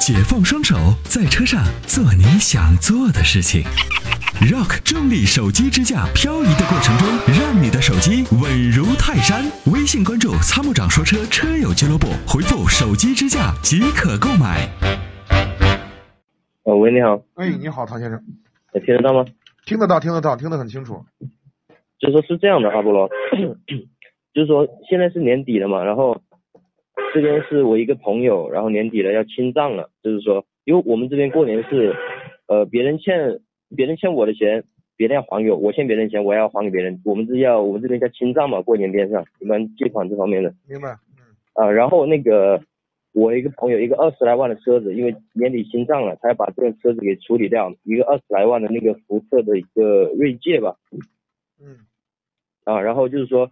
解放双手，在车上做你想做的事情。Rock 重力手机支架，漂移的过程中，让你的手机稳如泰山。微信关注“参谋长说车”车友俱乐部，回复“手机支架”即可购买。哦，喂，你好，哎，你好，唐先生，呃听得到吗？听得到，听得到，听得很清楚。就说是这样的，阿波罗，就是说现在是年底了嘛，然后这边是我一个朋友，然后年底了要清账了，就是说，因为我们这边过年是，呃，别人欠别人欠我的钱，别人要还给我，我欠别人钱，我要还给别人，我们这要我们这边叫清账嘛，过年边上一般借款这方面的，明白？嗯，啊，然后那个我一个朋友，一个二十来万的车子，因为年底清账了，他要把这个车子给处理掉，一个二十来万的那个福特的一个锐界吧，嗯，啊，然后就是说，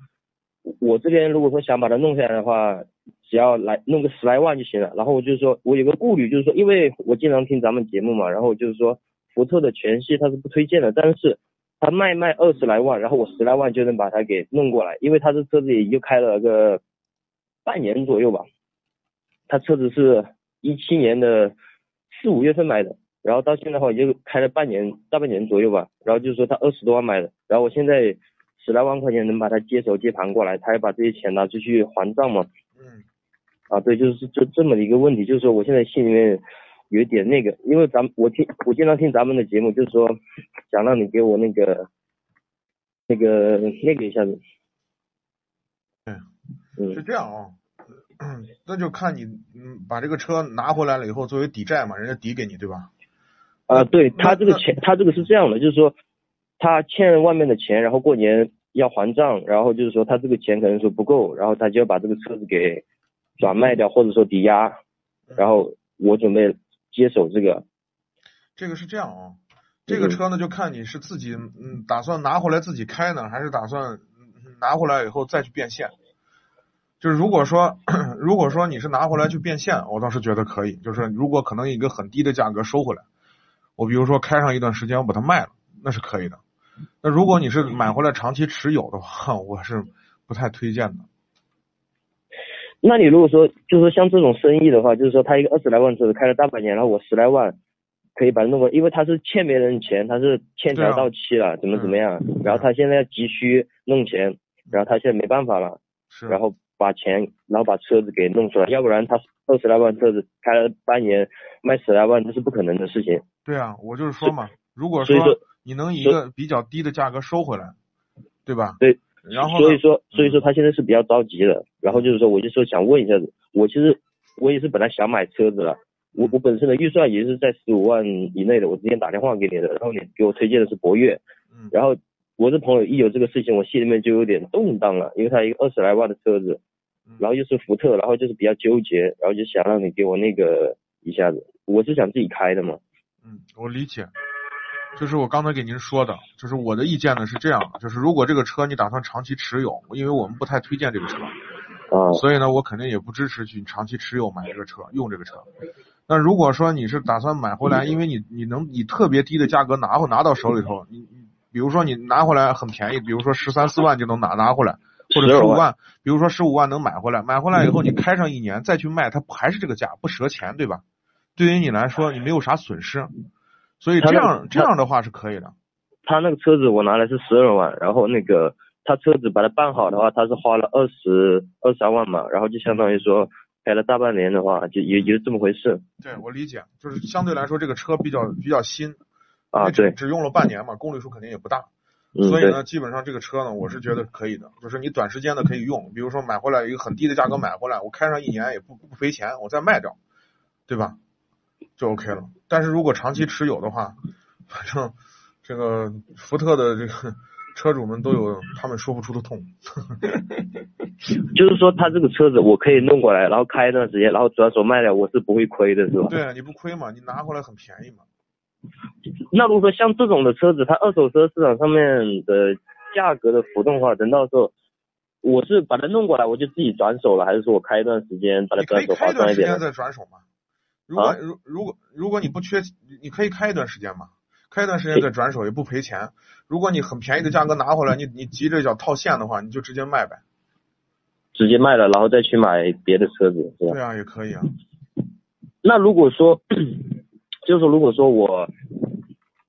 我这边如果说想把它弄下来的话，只要来弄个十来万就行了。然后我就说我有个顾虑，就是说，因为我经常听咱们节目嘛，然后就是说，福特的全系它是不推荐的，但是它卖卖二十来万，然后我十来万就能把它给弄过来，因为它这车子也就开了个半年左右吧，他车子是一七年的四五月份买的，然后到现在的话也就开了半年大半年左右吧，然后就是说他二十多万买的，然后我现在十来万块钱能把它接手接盘过来，他要把这些钱拿出去还账嘛，啊，对，就是这这么的一个问题，就是说我现在心里面有一点那个，因为咱们我听我经常听咱们的节目，就是说想让你给我那个那个那个一下子，嗯是这样啊。那就看你，嗯，把这个车拿回来了以后，作为抵债嘛，人家抵给你，对吧？啊，对他这个钱，他这个是这样的，就是说他欠外面的钱，然后过年要还账，然后就是说他这个钱可能说不够，然后他就要把这个车子给转卖掉，或者说抵押，然后我准备接手这个。这个是这样啊。这个嗯车呢，就看你是自己，嗯，打算拿回来自己开呢，还是打算嗯拿回来以后再去变现。就是如果说，如果说你是拿回来去变现，我倒是觉得可以。就是如果可能以一个很低的价格收回来，我比如说开上一段时间我把它卖了，那是可以的。那如果你是买回来长期持有的话，我是不太推荐的。那你如果说就是说像这种生意的话，就是说他一个二十来万车子开了大半年，然后我十来万可以把它弄过来，因为他是欠别人钱，他是欠条到期了，怎么怎么样，然后他现在要急需弄钱，然后他现在没办法了，是，然后把钱，然后把车子给弄出来，要不然他二十来万车子开了半年卖十来万，这是不可能的事情。对啊，我就是说嘛，如果说你能以一个比较低的价格收回来，对吧？对。然后所以说，所以嗯说他现在是比较着急的。然后就是说，我就说想问一下子，我其实我也是本来想买车子了，我我本身的预算也是在十五万以内的。我之前打电话给你的，然后你给我推荐的是博越，嗯，然后我这朋友一有这个事情，我心里面就有点动荡了，因为他一个二十来万的车子嗯，然后又是福特，然后就是比较纠结，然后就想让你给我那个一下子，我是想自己开的嘛。嗯，我理解，就是我刚才给您说的，就是我的意见呢是这样的，就是如果这个车你打算长期持有，因为我们不太推荐这个车，啊，所以呢，我肯定也不支持去长期持有买这个车，用这个车。那如果说你是打算买回来，因为你你能以特别低的价格拿回拿到手里头，你你比如说你拿回来很便宜，比如说十三四万就能拿拿回来，或者12万十五万，比如说十五万能买回来，买回来以后你开上一年再去卖，它还是这个价，不折钱，对吧？对于你来说，你没有啥损失，所以这样这样的话是可以的。他那个车子我拿来是十二万，然后那个他车子把它办好的话，他是花了二十二三万嘛，然后就相当于说开了大半年的话，就也也就这么回事对我理解，就是相对来说这个车比较比较新，啊。对，只用了半年嘛，公里数肯定也不大。嗯，所以呢，基本上这个车呢，我是觉得可以的，就是你短时间的可以用，比如说买回来一个很低的价格买回来，我开上一年也不不赔钱，我再卖掉，对吧？就 OK 了。但是如果长期持有的话，反正这个福特的这个 车主们都有他们说不出的痛。就是说他这个车子我可以弄过来，然后开一段时间，然后转手卖掉，我是不会亏的，是吧？对啊，你不亏嘛，你拿回来很便宜嘛。那如果说像这种的车子，它二手车市场上面的价格的浮动的话，等到时候我是把它弄过来，我就自己转手了，还是说我开一段时间把它转手划开一段时间算一点呢？再转手嘛。如果啊如如果如果你不缺，你可以开一段时间嘛，开一段时间再转手也不赔钱。如果你很便宜的价格拿回来，你你急着要套现的话，你就直接卖呗。直接卖了，然后再去买别的车子，是吧？对啊，也可以啊。那如果说，就是如果说我，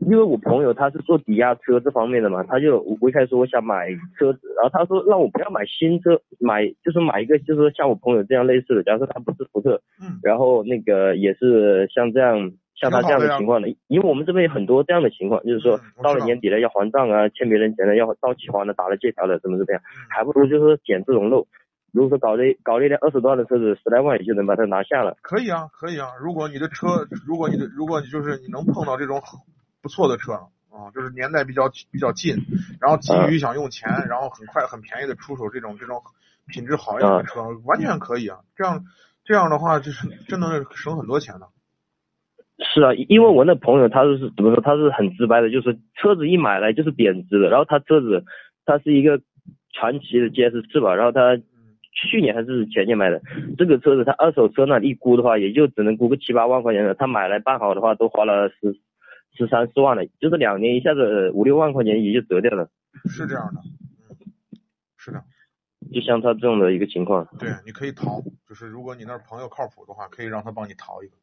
因为我朋友他是做抵押车这方面的嘛，他就我一开始说我想买车子，然后他说让我不要买新车，买就是买一个就是说像我朋友这样类似的，假如说他不是福特，嗯，然后那个也是像这样像他这样的情况的，因为我们这边有很多这样的情况，就是说到了年底了要还账啊，欠别人钱了要到期还了，打了借条了，怎么怎么样，嗯还不如就是说捡这种漏。如果说搞了一搞了一辆二十多万的车子，十来万也就能把它拿下了。可以啊，可以啊。如果你的车，如果你的，如果你就是你能碰到这种很不错的车啊，就是年代比较比较近，然后急于想用钱，然后很快很便宜的出手这种这种品质好一点的车，完全可以啊。这样这样的话，就是 真能省很多钱的。是啊，因为我那朋友他就是怎么说，他是很直白的，就是车子一买来就是贬值的，然后他车子他是一个传奇的 GS 四吧，然后他嗯去年还是前年买的，这个车子他二手车那一估的话，也就只能估个七八万块钱的，他买来办好的话都花了十十三四万了，就是两年一下子五六万块钱也就折掉了，是这样的，嗯，是的，就像他这种的一个情况。对，你可以逃，就是如果你那儿朋友靠谱的话，可以让他帮你逃一个。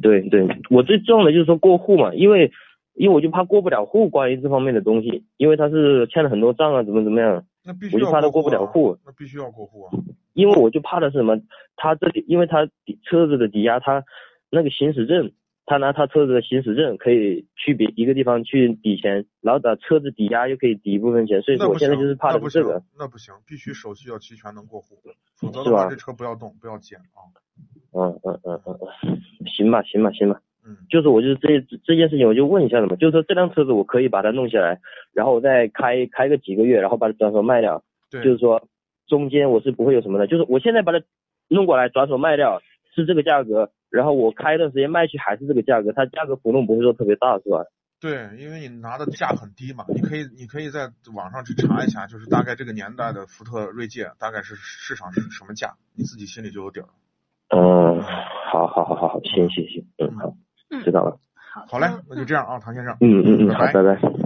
对对，我最重要的就是说过户嘛，因为因为我就怕过不了户，关于这方面的东西，因为他是欠了很多账啊，怎么怎么样。那必须我就怕他过不了户啊，那必须要过户啊。因为我就怕的是什么？他这里，因为他车子的抵押，他那个行驶证，他拿他车子的行驶证可以去别一个地方去抵钱，然后把车子抵押又可以抵一部分钱，所以说我现在就是怕的是这个。，那不行，必须手续要齐全，能过户，否则是吧的话这车不要动，不要捡啊。嗯嗯嗯嗯嗯，行吧行吧行吧，嗯，就是我就是这这件事情我就问一下了嘛，就是说这辆车子我可以把它弄下来，然后我再开开个几个月，然后把它转手卖掉，对，就是说中间我是不会有什么的，就是我现在把它弄过来转手卖掉是这个价格，然后我开一段时间卖去还是这个价格，它价格浮动不会说特别大是吧？对，因为你拿的价很低嘛，你可以你可以在网上去查一下，就是大概这个年代的福特锐界大概是市场是什么价，你自己心里就有底儿了。嗯，好好好好好，行行行，嗯好，嗯知道了，好，好嘞，嗯那就这样啊，唐先生。嗯嗯嗯，好，拜拜拜拜。